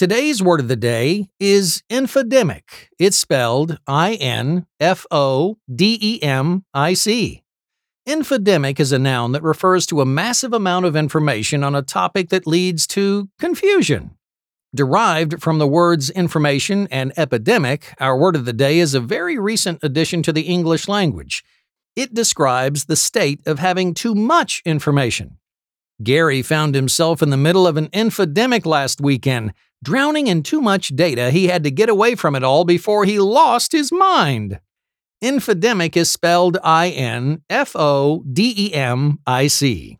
Today's word of the day is infodemic. It's spelled I N F O D E M I C. Infodemic is a noun that refers to a massive amount of information on a topic that leads to confusion. Derived from the words information and epidemic, our word of the day is a very recent addition to the English language. It describes the state of having too much information. Gary found himself in the middle of an infodemic last weekend, drowning in too much data. He had to get away from it all before he lost his mind. Infodemic is spelled I N F O D E M I C.